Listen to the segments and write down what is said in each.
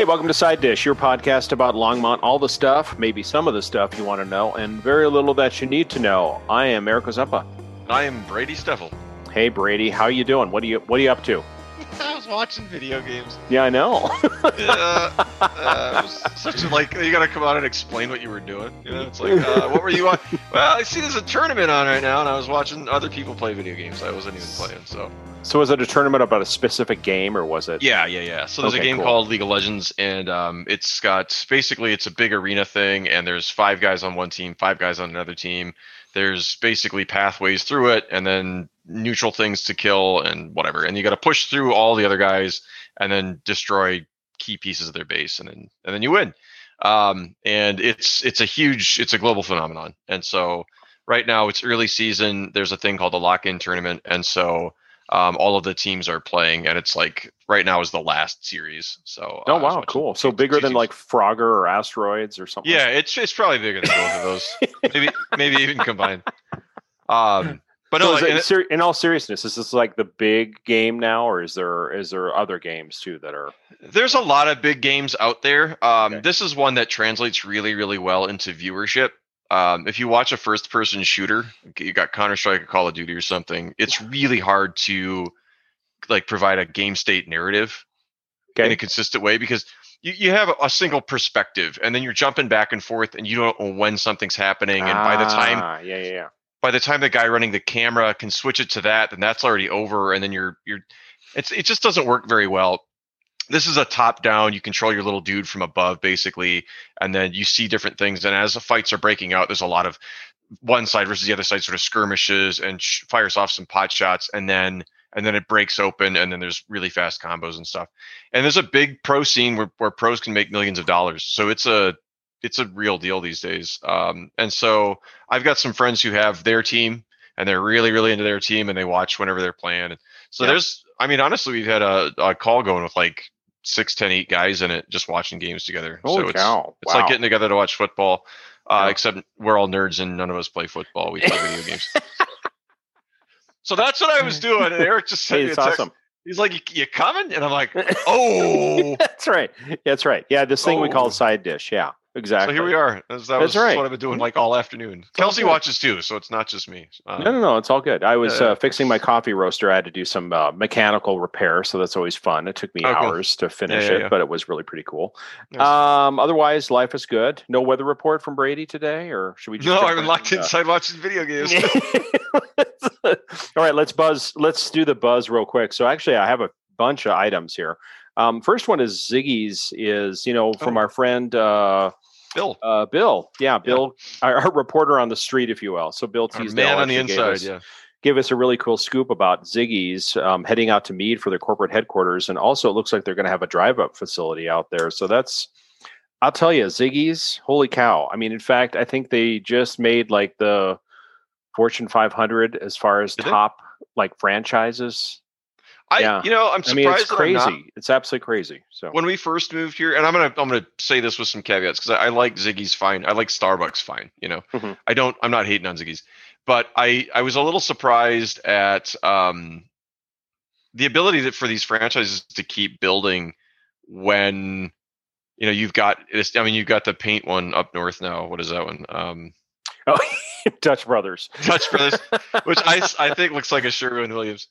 Hey, welcome to Side Dish, your podcast about Longmont, all the stuff, maybe some of the stuff you want to know, and very little that you need to know. I am Eric Ozeppa. I am Brady Steffel. Hey, Brady, how are you doing? What are you What are you up to? I was watching video games. Yeah, I know. uh, uh, such a like you got to come out and explain what you were doing. You know, it's like uh, what were you on? Well, I see there's a tournament on right now, and I was watching other people play video games. I wasn't even playing, so. So was it a tournament about a specific game, or was it? Yeah, yeah, yeah. So there's Okay, a game cool. called League of Legends, and um, it's got basically it's a big arena thing, and there's five guys on one team, five guys on another team. There's basically pathways through it, and then neutral things to kill and whatever. And you got to push through all the other guys, and then destroy key pieces of their base, and then and then you win. Um, and it's it's a huge, it's a global phenomenon. And so right now it's early season. There's a thing called the lock-in tournament, and so um, all of the teams are playing, and it's like right now is the last series. So Oh uh, wow, cool. So bigger than like Frogger or Asteroids or something. yeah, it's it's probably bigger than both of those, maybe maybe even combined. Um, but So no, is it- it- ser- in all seriousness, is this like the big game now, or is there is there other games too that are? there's a lot of big games out there. Um, Okay. This is one that translates really really well into viewership. Um, if you watch a first person shooter, you got Counter Strike or Call of Duty or something, it's really hard to like provide a game state narrative in a consistent way because you, you have a single perspective and then you're jumping back and forth and you don't know when something's happening and by the time Ah, yeah, yeah, yeah. by the time the guy running the camera can switch it to that then that's already over and then you're you're it's it just doesn't work very well this is a top down you control your little dude from above basically and then you see different things and as the fights are breaking out there's a lot of one side versus the other side sort of skirmishes and sh- fires off some pot shots and then and then it breaks open and then there's really fast combos and stuff. And there's a big pro scene where, where pros can make millions of dollars so it's a it's a real deal these days. Um, and so i've got some friends who have their team and they're really really into their team and they watch whenever they're playing. So Yeah. there's i mean honestly we've had a, a call going with like six ten eight guys in it just watching games together Holy so it's, cow! it's wow. like getting together to watch football uh, Yeah. except we're all nerds and none of us play football we play video games so that's what i was doing and eric just sent hey, it's awesome. He's like, "You, coming?" And I'm like, "Oh." that's right. That's right. Yeah, this thing we call Oh. side dish. Yeah, exactly. So here we are. That's, that That's was right. what I've been doing like all afternoon. Kelsey watches too, so it's not just me. Uh, No, no, no. It's all good. I was Yeah, yeah. uh, fixing my coffee roaster. I had to do some uh, mechanical repair, so that's always fun. It took me Oh, cool. hours to finish yeah, it, but it was really pretty cool. Nice. Um, otherwise, life is good. No weather report from Brady today, or should we? Just No, I've been locked inside watching video games. all right, let's buzz. Let's do the buzz real quick. So actually, I have a bunch of items here. Um, first one is Ziggy's. Is you know from Oh. our friend uh, Bill, uh, Bill. Yeah, Bill, Our, our reporter on the street, if you will. So Bill Teasdale man on the inside. us- Yeah. gave us a really cool scoop about Ziggy's um, heading out to Mead for their corporate headquarters, and also it looks like they're going to have a drive-up facility out there. So that's, I'll tell you, Ziggy's, holy cow! I mean, in fact, I think they just made like the Fortune 500 as far as Did top like franchises. I, Yeah. you know, I'm I surprised. mean, it's I'm not- crazy. It's absolutely crazy. So when we first moved here, and I'm gonna I'm gonna say this with some caveats because I, I like Ziggy's fine. I like Starbucks fine. You know, Mhm. I don't. I'm not hating on Ziggy's, but I I was a little surprised at um the ability that, for these franchises to keep building when you know you've got this. I mean, you've got the paint one up north now. What is that one? Um, oh, Dutch Brothers. Dutch Brothers, which I I think looks like a Sherwin Williams.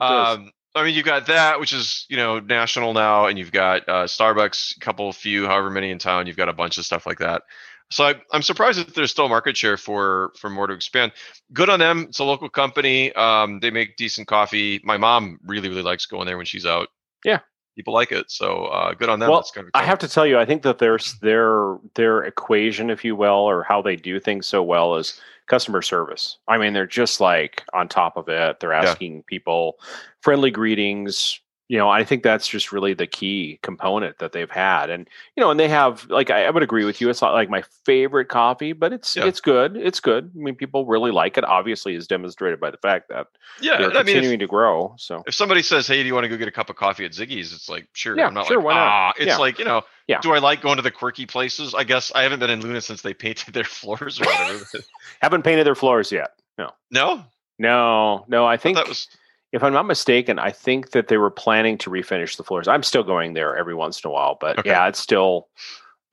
Um, I mean, you've got that, which is you know national now, and you've got uh, Starbucks, a couple, few, however many in town. You've got a bunch of stuff like that. So I, I'm surprised that there's still market share for for more to expand. Good on them. It's a local company. Um, they make decent coffee. My mom really really likes going there when she's out. Yeah. People like it. So uh, good on them. Well, That's kind of I have to tell you, I think that there's their their equation, if you will, or how they do things so well is customer service. I mean, they're just like on top of it. They're asking people friendly greetings. You know, I think that's just really the key component that they've had, and you know, and they have like I, I would agree with you. It's not like my favorite coffee, but it's Yeah. it's good. It's good. I mean, people really like it. Obviously, is demonstrated by the fact that yeah. they're I mean, if, continuing to grow. So if somebody says, "Hey, do you want to go get a cup of coffee at Ziggy's?" It's like, sure. Yeah, I'm not sure, like, why not? ah. It's Yeah. like you know, Yeah. Do I like going to the quirky places? I guess I haven't been in Luna since they painted their floors or whatever. haven't painted their floors yet. no, No, no. I I think that was if I'm not mistaken, I think that they were planning to refinish the floors. I'm still going there every once in a while, but Okay. yeah, it's still.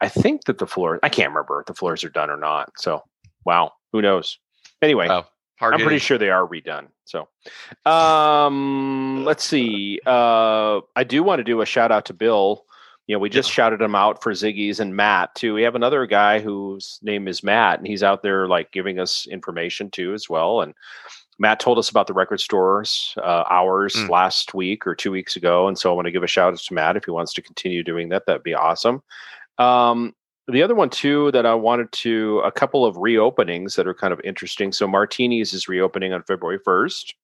I think that the floor. I can't remember if the floors are done or not. So, wow, who knows? Anyway, Wow. I'm pretty sure they are redone. So, um, let's see. Uh, I do want to do a shout out to Bill. You know, we just shouted him out for Ziggy's and Matt too. We have another guy whose name is Matt, and he's out there like giving us information too as well. And Matt told us about the record stores uh, hours Mm. last week or two weeks ago, and so I want to give a shout out to Matt if he wants to continue doing that. That'd be awesome. Um, the other one too that I wanted to a couple of reopenings that are kind of interesting. So Martinis is reopening on February first,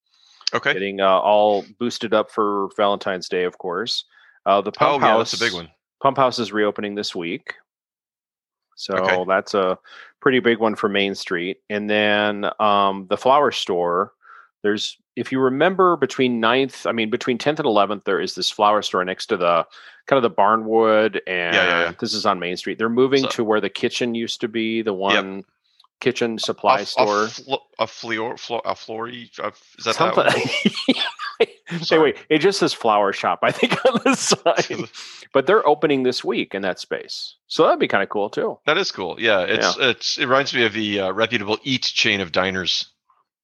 Okay. getting uh, all boosted up for Valentine's Day, of course. Uh, the Oh Pump yeah, House, that's a big one. Pump House is reopening this week. So Okay. that's a pretty big one for Main Street. And then um, the flower store, there's, if you remember, between 9th, I mean, between 10th and 11th, there is this flower store next to the kind of the Barnwood. And yeah, yeah. this is on Main Street. They're moving So- to where the kitchen used to be, the one kitchen supply a, store. A, flo- a fleor, flo- a flory. A, is that Something. that hey, wait, it just says flower shop, I think, on the sign. but they're opening this week in that space. So that'd be kind of cool too. That is cool. Yeah, it's it's it reminds me of the uh, reputable Eat chain of diners.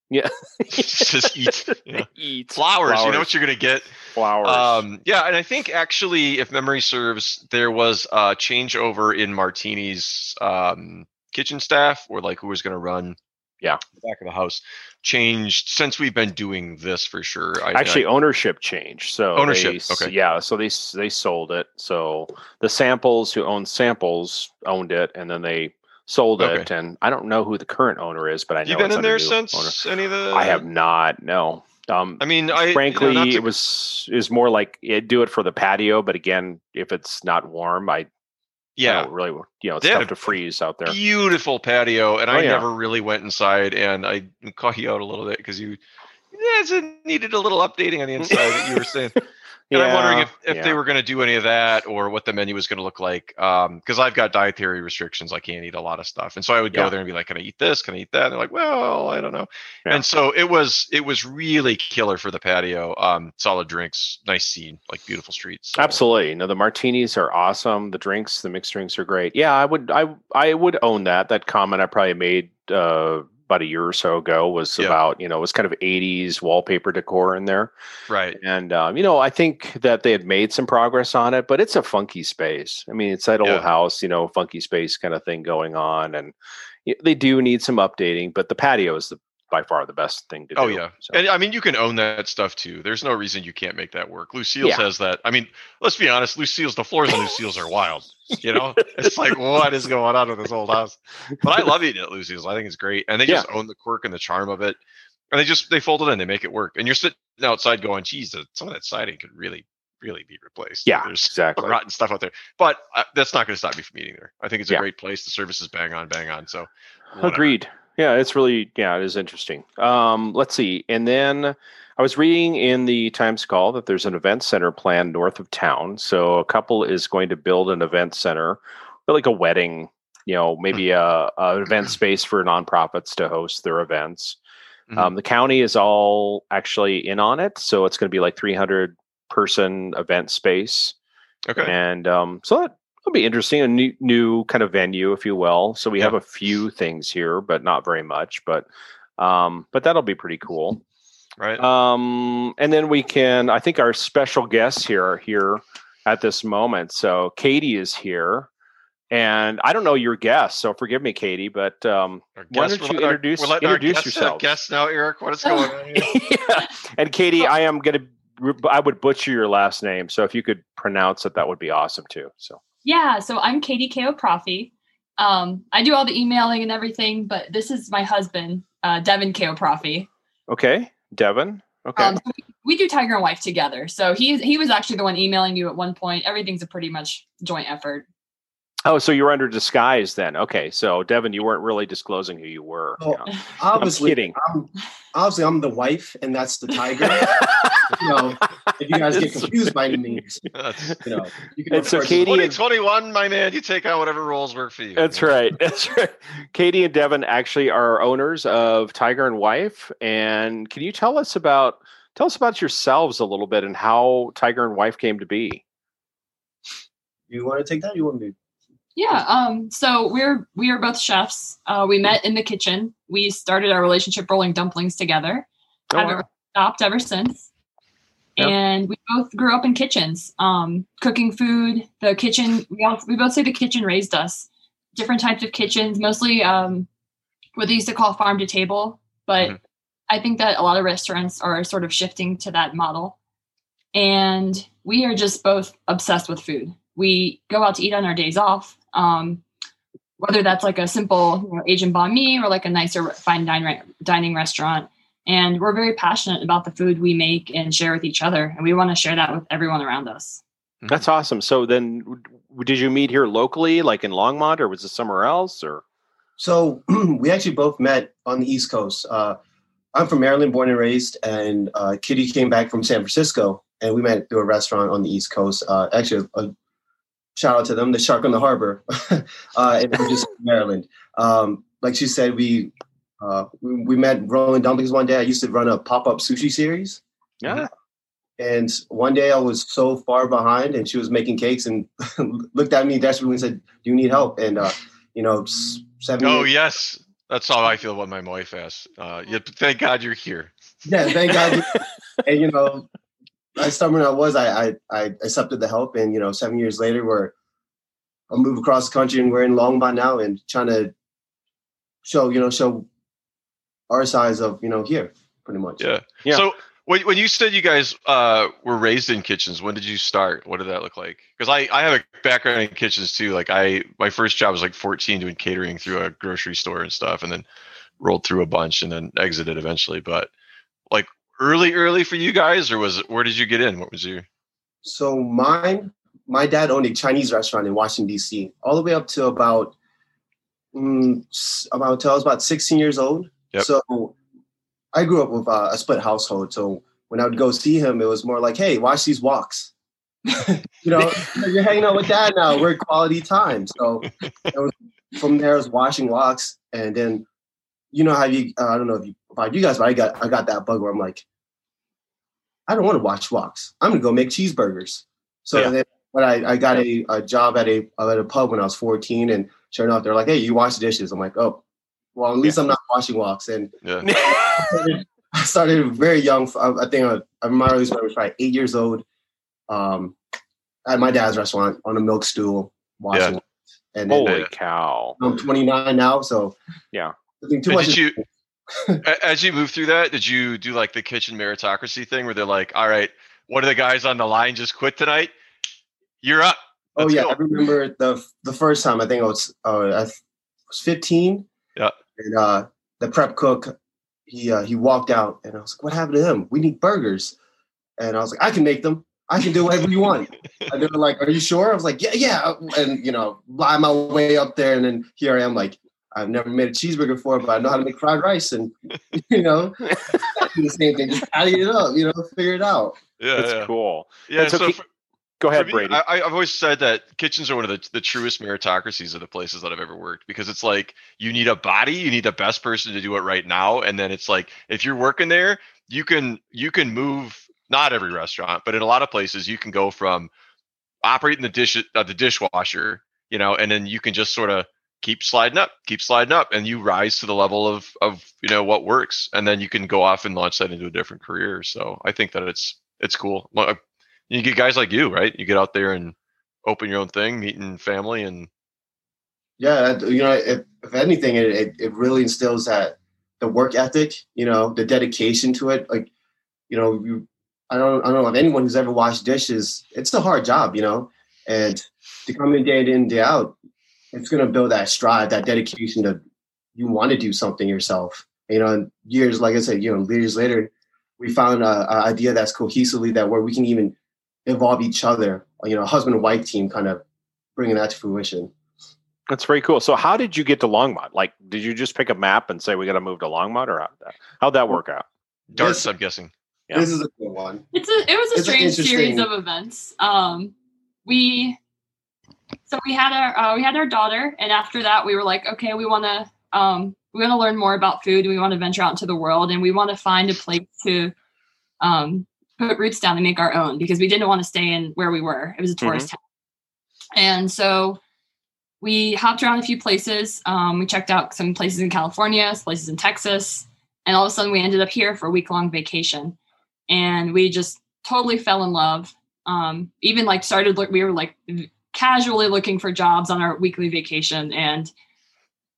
Yeah. Just eat you know. Eat flowers. You know what you're gonna get. flowers. Um, yeah, and I think actually, if memory serves, there was a changeover in Martini's um, kitchen staff, or like who was going to run. Yeah. the back of the house changed since we've been doing this for sure. I, Actually, I, ownership changed. So Ownership, they okay. Yeah, so they they sold it. So the samples who owned samples owned it, and then they sold it. And I don't know who the current owner is, but I know you been in there since owner. any of the? I have not. No. Um, I mean, I frankly, you know, to- it was is more like it, do it for the patio. But again, if it's not warm, I yeah, really you know it's They tough to freeze out there. beautiful patio, and Oh, I yeah. never really went inside, and I caught you out a little bit because you. Yeah, it needed a little updating on the inside that you were saying. And I'm wondering if, if they were going to do any of that or what the menu was going to look like. Because I've got dietary restrictions. I can't eat a lot of stuff. And so I would go Yeah. there and be like, can I eat this? Can I eat that? And they're like, well, I don't know. Yeah. And so it was it was really killer for the patio. Um, solid drinks, nice scene, like beautiful streets. So- Absolutely. No, the martinis are awesome. The drinks, the mixed drinks are great. Yeah, I would I I would own that. That comment I probably made uh about a year or so ago was about, you know, it was kind of 80s wallpaper decor in there. Right. And um, you know, I think that they had made some progress on it, but it's a funky space. I mean, it's that Yeah. old house, you know, funky space kind of thing going on and they do need some updating, but the patio is the by far the best thing to do. Oh yeah, So, and I mean you can own that stuff too. There's no reason you can't make that work. Lucille's Yeah. has that. I mean, let's be honest. Lucille's the floors in Lucille's are wild. You know, it's like what is going on with this old house? But I love eating at Lucille's. I think it's great, and they just own the quirk and the charm of it. And they just they fold it in, they make it work. And you're sitting outside going, "Geez, some of that siding could really, really be replaced." yeah, there's exactly. rotten stuff out there. But uh, that's not going to stop me from eating there. I think it's a Yeah. great place. The service is bang on, bang on. So whatever. Agreed. Yeah, it's really yeah, it is interesting. Um, let's see, and then I was reading in the Times Call that there's an event center planned north of town. So a couple is going to build an event center, like a wedding, you know, maybe a, a event space for nonprofits to host their events. Mhm. Um, the county is all actually in on it, so it's going to be like 300 person event space Okay. and um, so that will be interesting a new, new kind of venue if you will so we Yeah. have a few things here but not very much but um, but that'll be pretty cool Right. um, and then we can i think our special guests here are here at this moment so katie is here and i don't know your guest so forgive me katie but um, why don't you introduce- we're letting our introduce guests have? Guests now, Eric. What is going on? Here? yeah. and katie i am gonna i would butcher your last name so if you could pronounce it that would be awesome too so Yeah, so I'm Katie Ko Profi. Um, I do all the emailing and everything, but this is my husband, uh, Devin Ko Profi. Okay, Devin. Okay. Um, so we, we do Tiger and Wife together. So he he was actually the one emailing you at one point. Everything's a pretty much joint effort. oh, so you're under disguise then. Okay, so Devin, you weren't really disclosing who you were. Oh, Yeah. Obviously, kidding. I'm, obviously, I'm the wife, and that's the tiger. you know, if you guys get confused by any means, That's, you know, you can. And so of Katie and- 2021, my man. You take out whatever roles work for you. That's you right. That's right. Katie and Devin actually are owners of Tiger and Wife. And can you tell us about Tell us about yourselves a little bit and how Tiger and Wife came to be. You want to take that? You want me? Yeah. Um. So we're we are both chefs. Uh, we met in the kitchen. We started our relationship rolling dumplings together. Oh, Haven't wow. stopped ever since. Yep. And we both grew up in kitchens, um, cooking food. The kitchen, we all, we both say the kitchen raised us. Different types of kitchens, mostly um, what they used to call farm to table. But Mhm. I think that a lot of restaurants are sort of shifting to that model. And we are just both obsessed with food. We go out to eat on our days off. Um, whether that's like a simple you know, Asian banh mi or like a nicer fine dine, dining restaurant. And we're very passionate about the food we make and share with each other. And we want to share that with everyone around us. That's awesome. So then, did you meet here locally, like in Longmont, or was it somewhere else? Or So we actually both met on the East Coast. Uh, I'm from Maryland, born and raised, and uh, Kitty came back from San Francisco, and we met through a restaurant on the East Coast. Uh, actually, a, shout out to them, the Shark on the Harbor, uh, in just Maryland. Um, like she said, we, uh, we we met rolling dumplings one day. I used to run a pop up sushi series. yeah, And one day I was so far behind, and she was making cakes and looked at me desperately and said, "Do you need help?" And uh, you know, seven. Oh years- yes, that's how I feel about my wife asks. Uh, yeah, thank God you're here. yeah, thank God. and you know, as stubborn I was, I, I I accepted the help, and you know, seven years later, we're I move across the country, and we're in Longmont now, and trying to show you know show our size of you know here, pretty much. Yeah. Yeah. So when, when you said you guys uh, were raised in kitchens, when did you start? What did that look like? Because I, I have a background in kitchens too. Like I my first job was like 14 doing catering through a grocery store and stuff, and then rolled through a bunch and then exited eventually. But like early, early for you guys, or was it where did you get in? What was your So mine, my dad owned a Chinese restaurant in Washington D.C. all the way up to about mm, about till I was about 16 years old. Yep. So I grew up with uh, a split household. So when I would go see him, it was more like, "Hey, watch these woks." you know, you're hanging out with dad now. We're quality time. So was, from there, I was watching woks, and then you know how you uh, I don't know if you about you guys, but I got I got that bug where I'm like, I don't want to watch woks. I'm gonna go make cheeseburgers. So Yeah. then when I, I got a, a job at a at a pub when I was 14, and sure enough, they're like, "Hey, you wash the dishes." I'm like, "Oh, well, at least I'm not washing woks." And yeah? I started very young. I, I think I, I my earliest memory was probably eight years old. Um, at my dad's restaurant on a milk stool washing. Yeah. And holy Yeah. cow! I'm 29 now, so Yeah. I think too much. did you as you move through that? Did you do like the kitchen meritocracy thing where they're like, "All right, one of the guys on the line just quit tonight. You're up." Oh Let's yeah, go." I remember the the first time. I think I was uh, I was 15. Yeah. And uh, the prep cook, he uh, he walked out, and I was like, "What happened to him? We need burgers." And I was like, "I can make them. I can do whatever you want." and they were like, "Are you sure?" I was like, "Yeah, yeah." And you know, lie my way up there, and then here I am, like, I've never made a cheeseburger before, but I know how to make fried rice, and you know, do the same thing, just patty it up, you know, figure it out. Yeah, That's yeah. cool. Yeah, And so so for- Go ahead, me, Brady. I, I- I've always said that kitchens are one of the, the truest meritocracies of the places that I've ever worked because it's like you need a body, you need the best person to do it right now, and then it's like if you're working there, you can you can move. Not every restaurant, but in a lot of places, you can go from operating the dish uh, the dishwasher, you know, and then you can just sort of keep sliding up, keep sliding up, and you rise to the level of of you know what works, and then you can go off and launch that into a different career. So I think that it's it's cool. You get guys like you, right? You get out there and open your own thing, meeting family, and Yeah, uh, you know, if, if anything, it, it, really instills that the work ethic, you know, the dedication to it. Like, you know, you, I don't, I don't know if anyone who's ever washed dishes. It's a hard job, you know, and to come in day in day out, it's to build that stride, that dedication to you want to do something yourself. You know, years, like I said, you know, years later, we found a, a idea that's cohesively that where we can even involve each other. You know, husband and wife team, kind of bringing that to fruition. That's very cool. So, how did you get to Longmont? Like, did you just pick a map and say we got to move to Longmont, or how'd that, how'd that work out? darts. This- I'm guessing. Yeah. This is a good one. It's a it was a It's strange series of events. Um, we so we had our uh, we had our daughter, and after that, we were like, okay, we want to um we want to learn more about food. We want to venture out into the world, and we want to find a place to um, put roots down and make our own because we didn't want to stay in where we were. It was a tourist town. And so we hopped around a few places. Um, we checked out some places in California, some places in Texas, and all of a sudden we ended up here for a week long vacation. And we just totally fell in love. Um, even like started, we were like casually looking for jobs on our weekly vacation. And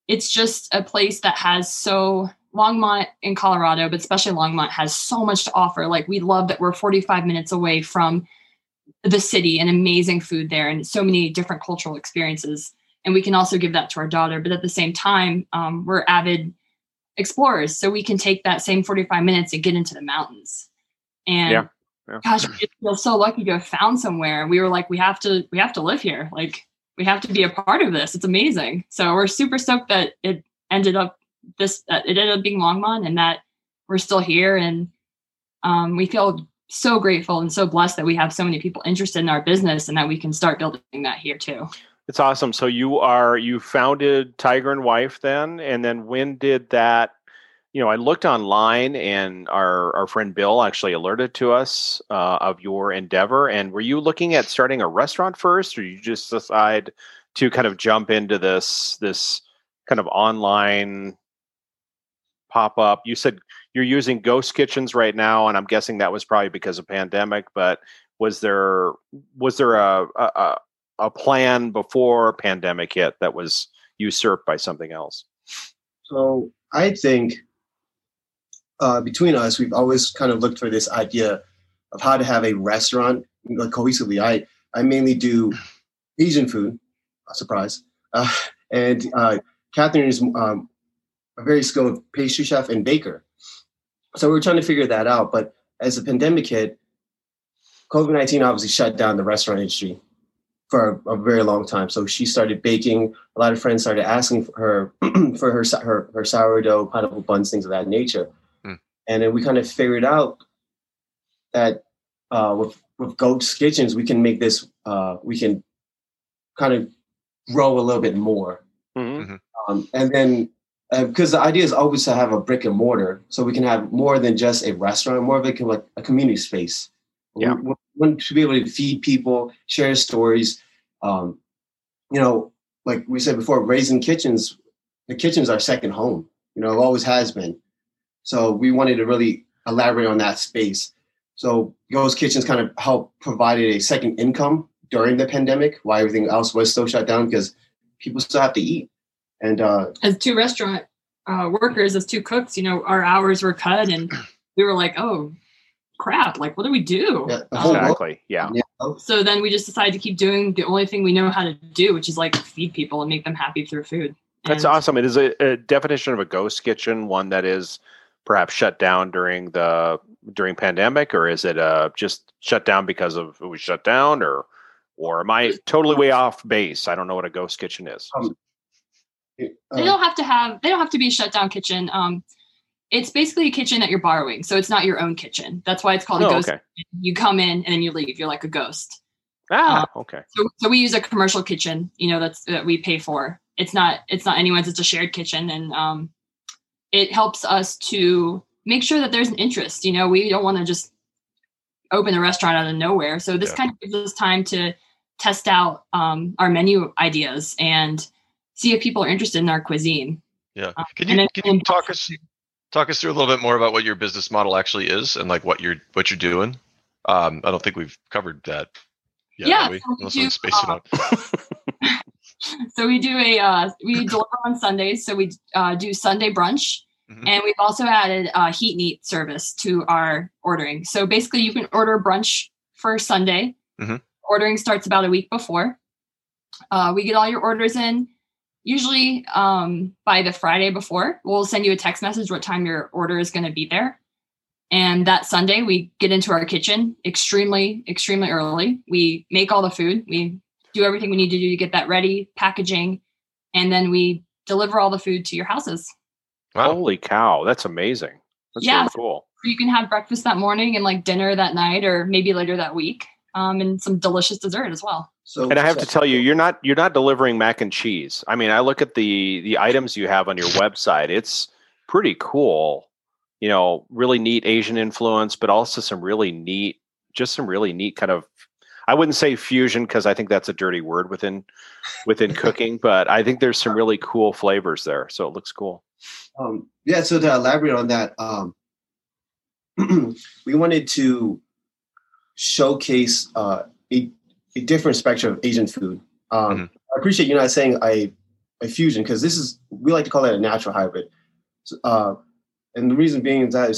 it's just a place that has so Longmont in Colorado, but especially Longmont has so much to offer. Like we love that we're 45 minutes away from the city and amazing food there and so many different cultural experiences. And we can also give that to our daughter. But at the same time, um, we're avid explorers. So we can take that same 45 minutes and get into the mountains. And yeah. Yeah. gosh, we feel so lucky to have found somewhere. We were like, we have to, we have to live here. Like we have to be a part of this. It's amazing. So we're super stoked that it ended up this, uh, it ended up being Longmont and that we're still here. And um, we feel so grateful and so blessed that we have so many people interested in our business and that we can start building that here too. It's awesome. So you are you founded Tiger and Wife then, and then when did that? You know, I looked online, and our our friend Bill actually alerted to us uh, of your endeavor. And were you looking at starting a restaurant first, or you just decide to kind of jump into this this kind of online pop up? You said you're using ghost kitchens right now, and I'm guessing that was probably because of pandemic. But was there was there a, a, a plan before pandemic hit that was usurped by something else? So I think uh, between us, we've always kind of looked for this idea of how to have a restaurant like cohesively. I I mainly do Asian food, surprise, uh, and uh, Catherine is um, a very skilled pastry chef and baker. So we were trying to figure that out. But as the pandemic hit, COVID nineteen obviously shut down the restaurant industry for a, a, very long time. So she started baking. A lot of friends started asking for her for her her, her sourdough, pineapple buns, things of that nature. Mm. And then we kind of figured out that uh, with with Ghost Kitchens, we can make this. Uh, we can kind of grow a little bit more. Mm-hmm. mm-hmm. Um, and then because uh, the idea is always to have a brick and mortar, so we can have more than just a restaurant, more of a, like a community space. Yeah. We, want to be able to feed people, share stories. Um, you know, like we said before, raising kitchens, the kitchen's our second home. You know, it always has been. So we wanted to really elaborate on that space. So Ghost Kitchens kind of helped provided a second income during the pandemic while everything else was still shut down because people still have to eat. And uh, as two restaurant uh, workers, as two cooks, you know, our hours were cut and we were like, oh, crap like what do we do? Yeah, exactly yeah. yeah. So then we just decided to keep doing the only thing we know how to do which is like feed people and make them happy through food. And that's awesome. It is a, a, definition of a ghost kitchen one that is perhaps shut down during the during pandemic or is it uh just shut down because of it was shut down or or am i totally way off base? I don't know what a ghost kitchen is. Um, they don't have to have they don't have to be a shut down kitchen um it's basically a kitchen that you're borrowing, so it's not your own kitchen. That's why it's called a oh, ghost. Okay. You come in and then you leave. You're like a ghost. Ah, um, okay. So, so we use a commercial kitchen. You know, that's that we pay for. It's not it's not anyone's. It's a shared kitchen, and um, it helps us to make sure that there's an interest. You know, we don't want to just open a restaurant out of nowhere. So this yeah. kind of gives us time to test out um, our menu ideas and see if people are interested in our cuisine. Yeah. Um, can you then, can you talk us talk us through a little bit more about what your business model actually is and like what you're what you're doing. Um, I don't think we've covered that. Yet, yeah, we? So we do, uh, so we do a uh, we deliver on Sundays. So we uh, do Sunday brunch, mm-hmm. and we've also added a heat and eat service to our ordering. So basically, you can order brunch for Sunday. Mm-hmm. Ordering starts about a week before. Uh, we get all your orders in usually um, by the Friday before, we'll send you a text message what time your order is going to be there. And that Sunday, we get into our kitchen extremely, extremely early. We make all the food. We do everything we need to do to get that ready, packaging, and then we deliver all the food to your houses. Wow. Holy cow, that's amazing. That's yeah, really cool. You can have breakfast that morning and like dinner that night, or maybe later that week, um, and some delicious dessert as well. So, and I have to tell you, you're not you're not delivering mac and cheese. I mean, I look at the the items you have on your website. It's pretty cool. you know, really neat Asian influence, but also some really neat, just some really neat kind of. I wouldn't say fusion because I think that's a dirty word within within cooking, but I think there's some really cool flavors there, so it looks cool. Um, yeah. So to elaborate on that, um, we wanted to showcase uh, a, a different spectrum of Asian food. Um, mm-hmm. I appreciate you not saying a, a fusion because this is we like to call it a natural hybrid. Uh, and the reason being is that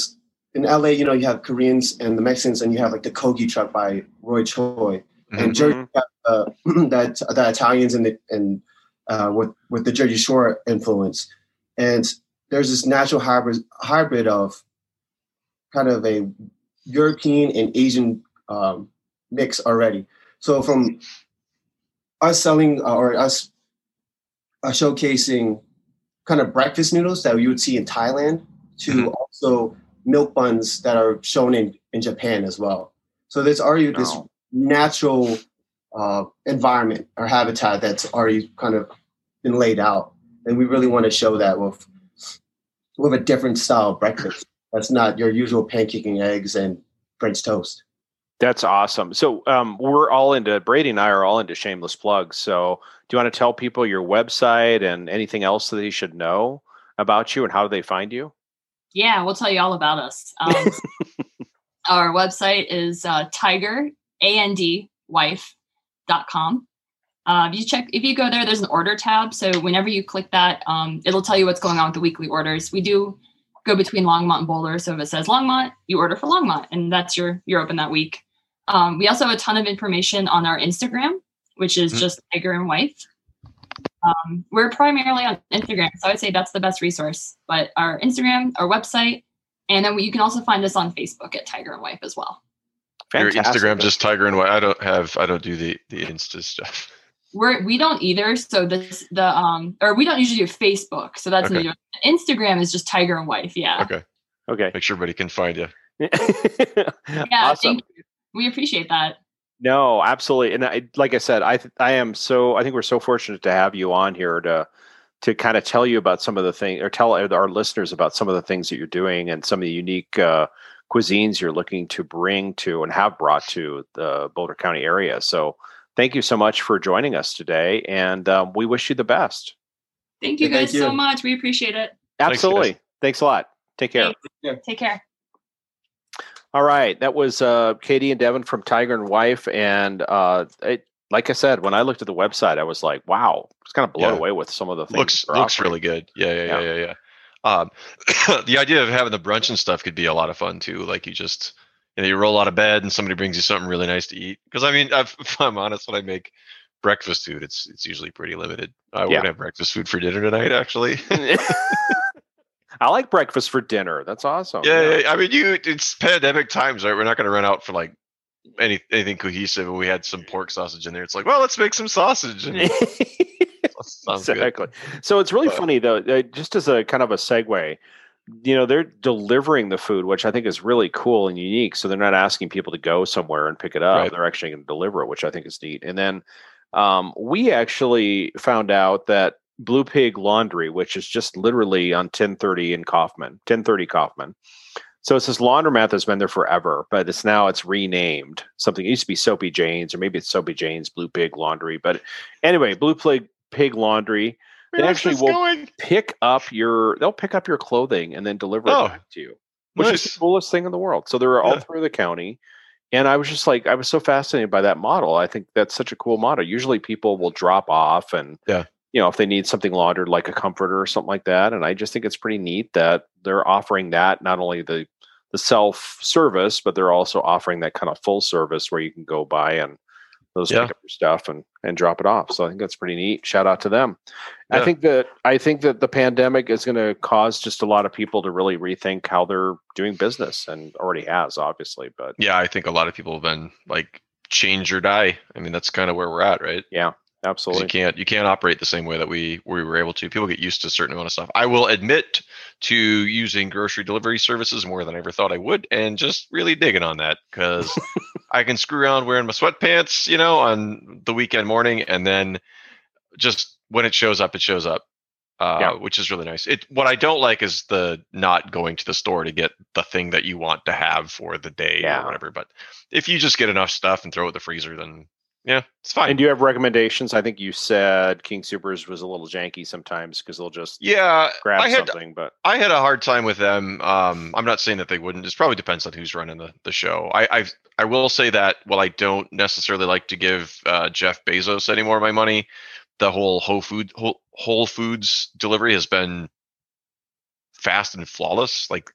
in LA, you know, you have Koreans and the Mexicans, and you have like the Kogi truck by Roy Choi, mm-hmm. and Jersey, uh, that the Italians and the and uh, with with the Jersey Shore influence, and there's this natural hybrid hybrid of kind of a European and Asian um, mix already. So from us selling uh, or us uh, showcasing kind of breakfast noodles that you would see in Thailand to mm-hmm. also milk buns that are shown in, in Japan as well. So there's already this natural uh, environment or habitat that's already kind of been laid out. And we really want to show that with with a different style of breakfast. That's not your usual pancaking eggs and French toast. That's awesome. So um, we're all into Brady and I are all into shameless plugs. So do you want to tell people your website and anything else that they should know about you and how do they find you? Yeah, we'll tell you all about us. Um, our website is uh, tiger and wife.com. Uh, if you check, if you go there, there's an order tab. So whenever you click that, um, it'll tell you what's going on with the weekly orders. We do go between Longmont and Boulder. So if it says Longmont, you order for Longmont, and that's your you're open that week. Um, we also have a ton of information on our Instagram, which is mm-hmm. just Tiger and Wife. Um, we're primarily on Instagram, so I would say that's the best resource. But our Instagram, our website, and then we, you can also find us on Facebook at Tiger and Wife as well. Fantastic. Your Instagram just Tiger and Wife. I don't have. I don't do the the Insta stuff. We're we don't either. So this the um or we don't usually do Facebook. So that's okay. new. Instagram is just Tiger and Wife. Yeah. Okay. Okay. Make sure everybody can find you. yeah. Awesome. Thank you we appreciate that. No, absolutely. And I, like I said, I I am so I think we're so fortunate to have you on here to to kind of tell you about some of the things or tell our listeners about some of the things that you're doing and some of the unique uh, cuisines you're looking to bring to and have brought to the Boulder County area. So thank you so much for joining us today, and um, we wish you the best. Thank you guys thank you. so much. We appreciate it. Absolutely. Thanks, Thanks a lot. Take care. Take care. All right, that was uh, Katie and Devin from Tiger and Wife, and uh, it, like I said, when I looked at the website, I was like, "Wow!" I was kind of blown yeah. away with some of the things. Looks looks offering. really good. Yeah, yeah, yeah, yeah. yeah, yeah. Um, the idea of having the brunch and stuff could be a lot of fun too. Like you just, you know, you roll out of bed and somebody brings you something really nice to eat. Because I mean, if I'm honest, when I make breakfast food, it's it's usually pretty limited. I yeah. would have breakfast food for dinner tonight, actually. I like breakfast for dinner. That's awesome. Yeah, yeah. I mean, you it's pandemic times, right? We're not going to run out for like any anything cohesive. And we had some pork sausage in there. It's like, well, let's make some sausage. And exactly. Good. So it's really but, funny though. Uh, just as a kind of a segue, you know, they're delivering the food, which I think is really cool and unique. So they're not asking people to go somewhere and pick it up. Right. They're actually going to deliver it, which I think is neat. And then um, we actually found out that Blue Pig Laundry, which is just literally on 1030 in Coffman, 1030 Coffman. So it's this laundromat that's been there forever, but it's now it's renamed something. It used to be Soapy Jane's, or maybe it's Soapy Jane's Blue Pig Laundry. But anyway, Blue Pig Pig Laundry. Where they actually will going? pick up your they'll pick up your clothing and then deliver oh, it back to you, which nice. is the coolest thing in the world. So they're all yeah. through the county. And I was just like, I was so fascinated by that model. I think that's such a cool model. Usually people will drop off and yeah you know, if they need something laundered like a comforter or something like that. And I just think it's pretty neat that they're offering that not only the the self service, but they're also offering that kind of full service where you can go by and those yeah. pick up your stuff and and drop it off. So I think that's pretty neat. Shout out to them. Yeah. I think that I think that the pandemic is going to cause just a lot of people to really rethink how they're doing business, and already has, obviously. But yeah, I think a lot of people have been like change or die. I mean, that's kind of where we're at, right? Yeah. Absolutely. You can't you can't operate the same way that we we were able to. People get used to a certain amount of stuff. I will admit to using grocery delivery services more than I ever thought I would, and just really digging on that because I can screw around wearing my sweatpants, you know, on the weekend morning, and then just when it shows up, it shows up. uh, Yeah. which is really nice. It what I don't like is the not going to the store to get the thing that you want to have for the day Yeah. or whatever. But if you just get enough stuff and throw it in the freezer, then yeah, it's fine. And do you have recommendations? I think you said King Supers was a little janky sometimes because they'll just yeah, grab I had something. But I had a hard time with them. Um, I'm not saying that they wouldn't. It probably depends on who's running the, the show. I I've, I will say that while I don't necessarily like to give uh, Jeff Bezos any more of my money, the whole Whole Food Whole, Whole Foods delivery has been fast and flawless. Like,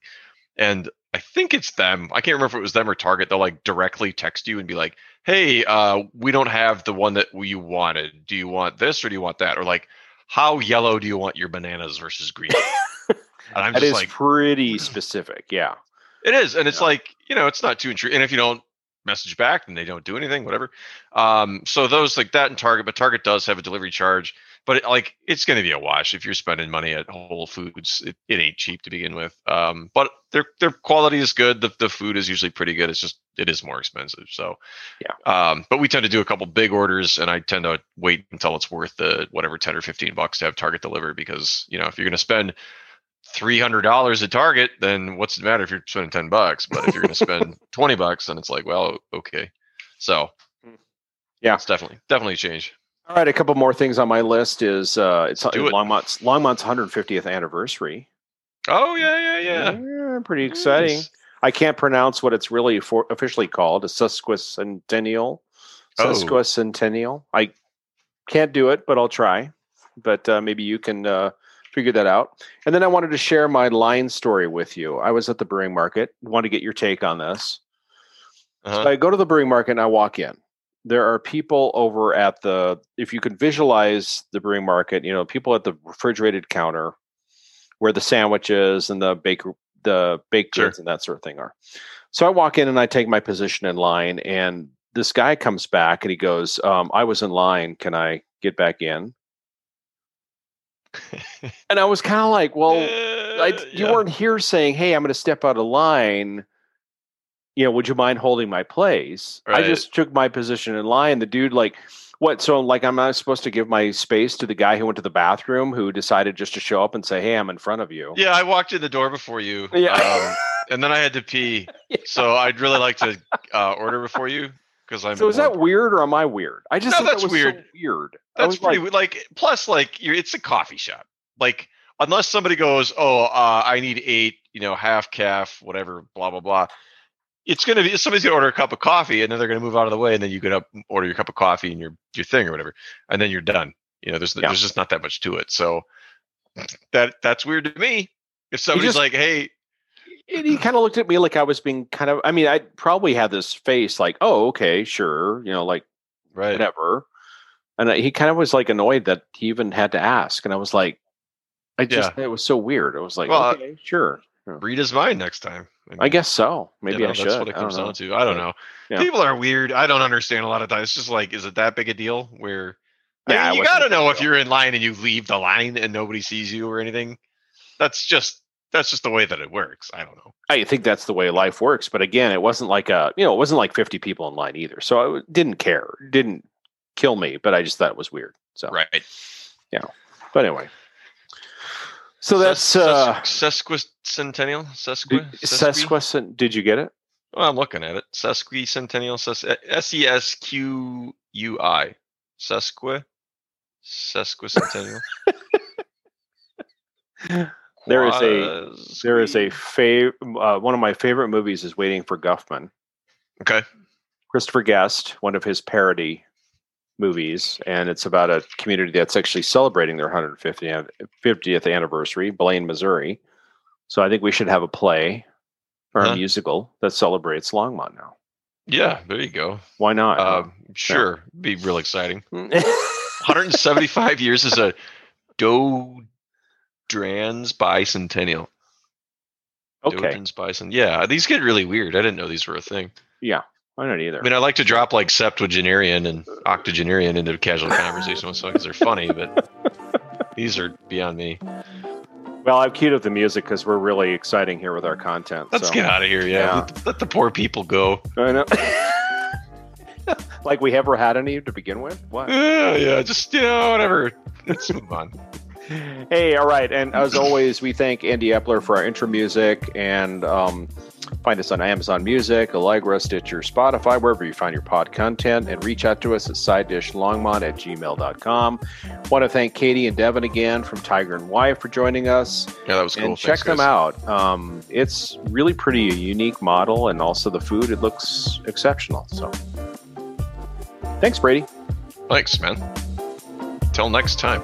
and I think it's them. I can't remember if it was them or Target. They'll like directly text you and be like, "Hey, uh, we don't have the one that you wanted. Do you want this or do you want that?" Or like, "How yellow do you want your bananas versus green?" and I'm that just is like, pretty specific. Yeah. it is, and it's Yeah. like you know, it's not too intrusive. And if you don't message back, then they don't do anything, whatever. Um, so those like that and Target, but Target does have a delivery charge, but it, like it's going to be a wash if you're spending money at Whole Foods. It, it ain't cheap to begin with. Um, but their their quality is good. The the food is usually pretty good. It's just it is more expensive. So Yeah. Um, but we tend to do a couple big orders, and I tend to wait until it's worth the whatever ten or fifteen bucks to have Target deliver because you know if you're going to spend three hundred dollars at Target, then what's the matter if you're spending ten bucks? But if you're going to spend twenty bucks, then it's like, well, okay. So, Yeah. it's definitely definitely a change. All right. A couple more things on my list is uh, it's Do it. Longmont's Longmont's 150th anniversary. Oh yeah, yeah, yeah. Yeah, pretty exciting. Nice. I can't pronounce what it's really for, officially called. A sesquicentennial. Oh. Sesquicentennial. I can't do it, but I'll try. But uh, maybe you can uh, figure that out. And then I wanted to share my line story with you. I was at the brewing market. Want to get your take on this. Uh-huh. So I go to the brewing market and I walk in. There are people over at the, if you could visualize the brewing market, you know, people at the refrigerated counter where the sandwiches and the bake, the baked Sure. goods and that sort of thing are. So I walk in and I take my position in line, and this guy comes back and he goes, um, "I was in line. Can I get back in?" And I was kind of like, "Well, I, Uh, you yeah. weren't here saying, "Hey, I'm going to step out of line." You know, would you mind holding my place? I just took my position in line. The dude, like, what? So, like, I'm not supposed to give my space to the guy who went to the bathroom who decided just to show up and say, "Hey, I'm in front of you." Yeah, I walked in the door before you. Yeah. Um, and then I had to pee. Yeah. So I'd really like to uh, order before you because I'm. So is that weird or am I weird? I just No, think that that's was weird. So weird. That's pretty like, like, like plus like you're it's a coffee shop. Like unless somebody goes, oh, uh, I need eight, you know, half calf, whatever, blah blah blah. It's gonna be somebody's gonna order a cup of coffee and then they're gonna move out of the way and then you get up order your cup of coffee and your your thing or whatever and then you're done. You know, there's Yeah. there's just not that much to it. So that that's weird to me. If somebody's just- like, hey, and he kind of looked at me like I was being kind of. I mean, I probably had this face like, "Oh, okay, sure," you know, like right, whatever. And he kind of was like annoyed that he even had to ask, and I was like, I just it was so weird. I was like, Well, uh, okay, sure. Read his mind next time. I mean, guess so. you Maybe know, I should. That's what it comes down to. I don't know. Yeah. People are weird. I don't understand a lot of times. It's just like, is it that big a deal? Where I Yeah, mean, you got to know if you're in line and you leave the line and nobody sees you or anything. That's just that's just the way that it works. I don't know. I think that's the way life works. But again, it wasn't like a you know, it wasn't like fifty people in line either. So I didn't care. Didn't kill me, but I just thought it was weird. So, Right. Yeah. But anyway. So that's uh, ses- sesquicentennial. Sesqui. sesqui? sesquicent. Did you get it? Well, I'm looking at it. Sesquicentennial. Ses- S e s q u i. Sesqui. Sesquicentennial. There is a- There is a fav- uh, one of my favorite movies is Waiting for Guffman. Okay. Christopher Guest, one of his parody movies, and it's about a community that's actually celebrating their 150th 50th anniversary, Blaine, Missouri. So I think we should have a play or a musical that celebrates Longmont now. Yeah, there you go. Why not? Um, sure, be real exciting. 175 years is a Dodrans bicentennial. okay. Dodrans bicent. Yeah, these get really weird. I didn't know these were a thing. Yeah. I don't either. I mean, I like to drop like septuagenarian and octogenarian into casual conversation with because they're funny, but these are beyond me. well, I've queued up the music because we're really exciting here with our content. Let's so. get out of here. Yeah, Yeah. Let, let the poor people go. I know. like we ever had any to begin with? What? Yeah, yeah, just you know, whatever. Let's move on. Hey, all right. And as always, we thank Andy Epler for our intro music and um, find us on Amazon Music, Allegra, Stitcher, Spotify, wherever you find your pod content, and reach out to us at side dish longmont at gmail.com. Want to thank Katie and Devin again from Tiger and Wife for joining us. Yeah, that was cool. And check Thanks, them guys. out. Um, it's really pretty a unique model, and also the food, it looks exceptional. So thanks, Brady. Thanks, man. Till next time.